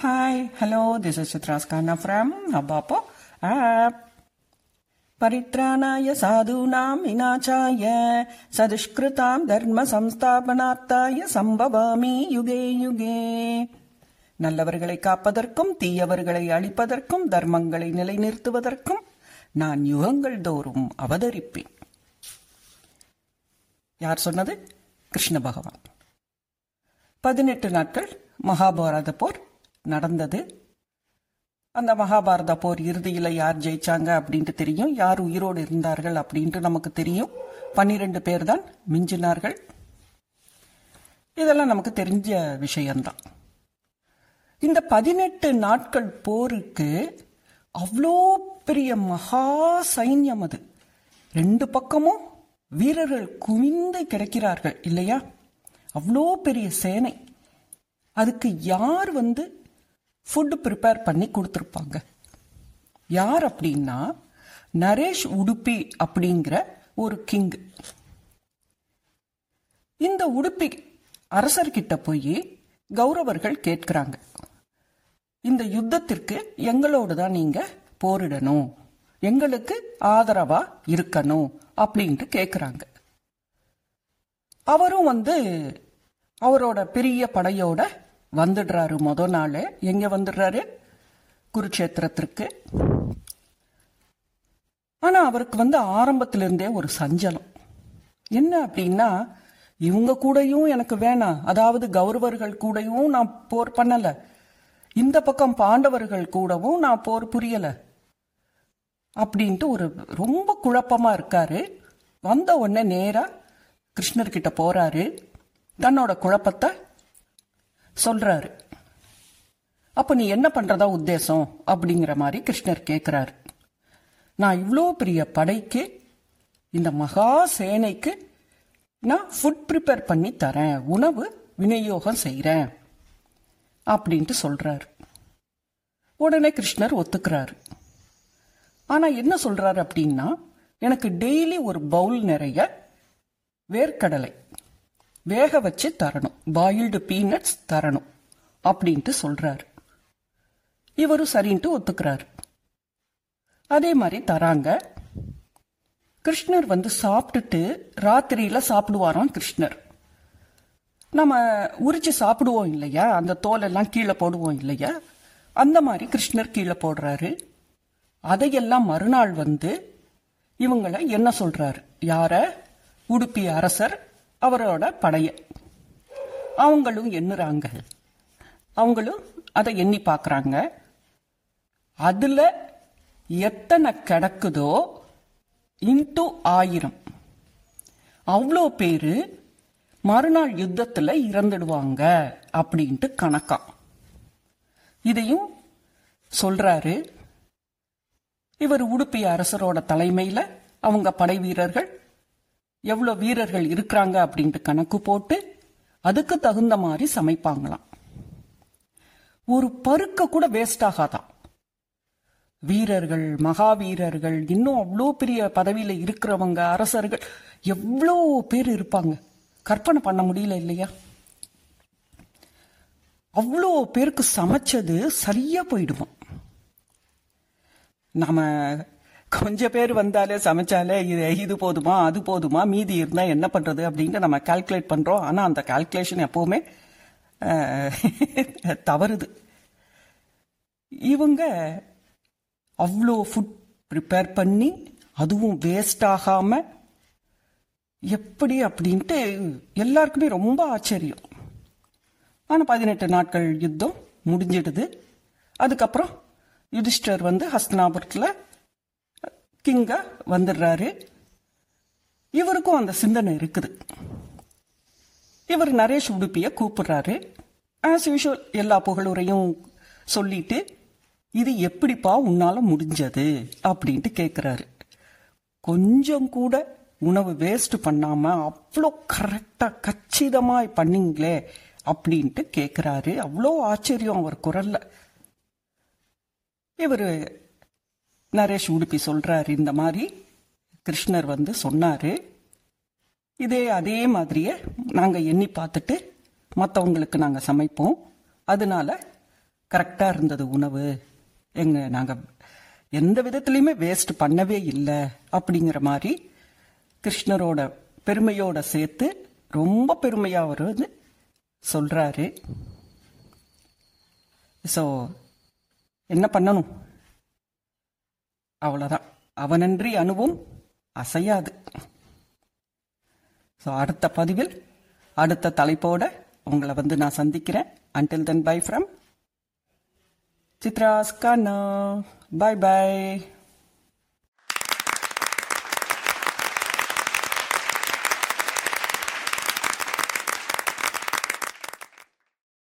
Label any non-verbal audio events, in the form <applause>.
Hi, hello, this is Chitraskana from Nabapo app. परित्राणाय साधूनां विनाशाय सदुष्कृतां धर्मसंस्थापनार्थाय சம்பவாமி UK UK நல்லவர்களை காப்பதற்கும் தீயவர்களை அழிப்பதற்கும் தர்மங்களை நிலைநிறுத்துவதற்கும் நான் யுகங்கள் தோறும் அவதரிப்பேன் யார் சொன்னது கிருஷ்ண பகவான் பதினெட்டு நாட்கள் மகாபாரத போர் நடந்தது. அந்த மகாபாரத போர் இறுதியில் யார் ஜெயிச்சாங்க அப்படின்ட்டு தெரியும். யார் உயிரோடு இருந்தார்கள் அப்படின்ட்டு நமக்கு தெரியும். பன்னிரெண்டு பேர் தான் மிஞ்சினார்கள். இதெல்லாம் நமக்கு தெரிஞ்ச விஷயம்தான். இந்த பதினெட்டு நாட்கள் போருக்கு அவ்வளோ பெரிய மகா சைன்யம் அது. ரெண்டு பக்கமும் வீரர்கள் குவிந்து கிடைக்கிறார்கள் இல்லையா? அவ்வளோ பெரிய சேனை. அதுக்கு யார் வந்து ஃபுட் ப்ரிப்பேர் பண்ணி கொடுத்துருப்பாங்க. யார் அப்படின்னா நரேஷ் உடுப்பி அப்படிங்கிற ஒரு கிங் இந்த உடுப்பி அரசர்கிட்ட போய் கௌரவர்கள் கேட்கிறாங்க. இந்த யுத்தத்திற்கு எங்களோடு தான் நீங்கள் போரிடணும். எங்களுக்கு ஆதரவா இருக்கணும் அப்படின்ட்டு கேட்குறாங்க. அவரும் வந்து அவரோட பெரிய படையோட வந்துடுறாரு முத நாள். எங்க வந்துடுறாரு? குருட்சேத்திரத்திற்கு ஆனா அவருக்கு வந்து ஆரம்பத்திலிருந்தே ஒரு சஞ்சலம். என்ன அப்படின்னா இவங்க கூடயும் எனக்கு வேணாம். அதாவது கௌரவர்கள் கூடயும் நான் போர் பண்ணல. இந்த பக்கம் பாண்டவர்கள் கூடவும் நான் போர் புரியல. அப்படின்ட்டு ஒரு ரொம்ப குழப்பமா இருக்காரு. வந்த உடனே நேரா கிருஷ்ணர்கிட்ட போறாரு. தன்னோட குழப்பத்தை சொல்றாரு. அப்ப நீ என்ன பண்றதா உத்தேசம்? அப்படிங்கிற மாதிரி கிருஷ்ணர் கேட்கிறாரு நான் இவ்வளோ பெரிய படைக்கு இந்த மகா சேனைக்கு நான் ஃபுட் ப்ரிப்பேர் பண்ணி தரேன். உணவு விநியோகம் செய்கிறேன் அப்படின்ட்டு சொல்றாரு. உடனே கிருஷ்ணர் ஒத்துக்கிறாரு. ஆனால் என்ன சொல்றாரு அப்படின்னா எனக்கு டெய்லி ஒரு பவுல் நிறைய வேர்க்கடலை வேக வச்சு தரணும். பாயில்டு பீனட்ஸ் தரணும் அப்படின்ட்டு சொல்றாரு. இவரும் சரின்ட்டு ஒத்துக்கிறாரு. அதே மாதிரி தராங்க. கிருஷ்ணர் வந்து சாப்பிட்டுட்டு ராத்திரியில சாப்பிடுவாராம் கிருஷ்ணர். நம்ம உரிச்சு சாப்பிடுவோம் இல்லையா? அந்த தோலெல்லாம் கீழே போடுவோம் இல்லையா? அந்த மாதிரி கிருஷ்ணர் கீழே போடுறாரு. அதையெல்லாம் மறுநாள் வந்து இவங்களை என்ன சொல்றாரு? யார? உடுப்பி அரசர் அவரோட படைய. அவங்களும் எண்ணுறாங்க. அவங்களும் அதை எண்ணி பார்க்குறாங்க. அதில் எத்தனை கிடக்குதோ இன்ட்டு ஆயிரம். அவ்வளோ பேர் மறுநாள் யுத்தத்தில் இறந்துடுவாங்க அப்படின்ட்டு கணக்காம் இதையும் சொல்றாரு. இவர் உடுப்பி அரசரோட தலைமையில் அவங்க படை வீரர்கள் எவ்வளோ வீரர்கள் இருக்கிறாங்க அப்படின்ட்டு கணக்கு போட்டு அதுக்கு தகுந்த மாதிரி சமைப்பாங்களாம். ஒரு பருக்க கூட வேஸ்ட் ஆகாதான் வீரர்கள் மகாவீரர்கள் இன்னும் அவ்வளோ பெரிய பதவியில இருக்கிறவங்க அரசர்கள் எவ்வளோ பேர் இருப்பாங்க? கற்பனை பண்ண முடியல இல்லையா? அவ்வளோ பேருக்கு சமைச்சது சரியா போயிடுவோம் நம்ம கொஞ்சம் பேர் வந்தாலே சமைச்சாலே இது இது போதுமா அது போதுமா மீதி இருந்தால் என்ன பண்ணுறது அப்படின்ட்டு நம்ம கால்குலேட் பண்ணுறோம் ஆனால் அந்த கால்குலேஷன் எப்போவுமே <laughs> தவறுது. இவங்க அவ்வளோ ஃபுட் ப்ரிப்பேர் பண்ணி அதுவும் வேஸ்ட் ஆகாமல் எப்படி அப்படின்ட்டு எல்லாருக்குமே ரொம்ப ஆச்சரியம். ஆனால் பதினெட்டு நாட்கள் யுத்தம் முடிஞ்சிடுது. அதுக்கப்புறம் யுதிஷ்டர் வந்து ஹஸ்தனாபுரத்தில் கிங்கா வந்துடுறாரு. இவருக்கும் அந்த சிந்தனை இருக்குது. இவர் நரேஷ் உடுப்பிய கூப்பிடுறாரு. ஆஸ் யூஷுவல் எல்லா புகழுரையும் சொல்லிட்டு இது எப்படிப்பா உன்னால முடிஞ்சது? அப்படின்ட்டு கேட்குறாரு கொஞ்சம் கூட உணவு வேஸ்ட் பண்ணாம அவ்வளோ கரெக்டா கச்சிதமாக பண்ணீங்களே அப்படின்ட்டு கேட்குறாரு அவ்வளோ ஆச்சரியம் அவர் குரல்ல. இவர் நரேஷ் உடுப்பி சொல்றாரு இந்த மாதிரி கிருஷ்ணர் வந்து சொன்னாரு. இதே அதே மாதிரியே நாங்கள் எண்ணி பார்த்துட்டு மற்றவங்களுக்கு நாங்கள் சமைப்போம். அதனால கரெக்டாக இருந்தது உணவு. எங்க நாங்கள் எந்த விதத்துலையுமே வேஸ்ட் பண்ணவே இல்லை அப்படிங்கிற மாதிரி கிருஷ்ணரோட பெருமையோட சேர்த்து ரொம்ப பெருமையாக அவர் வந்து சொல்கிறாரு ஸோ என்ன பண்ணணும்? அவ்வளோதான் அவனன்றி அணுவும் அசையாது. ஸோ அடுத்த பதிவில் அடுத்த தலைப்போட உங்களை வந்து நான் சந்திக்கிறேன். Until then bye from Chitra's Kanna. Bye bye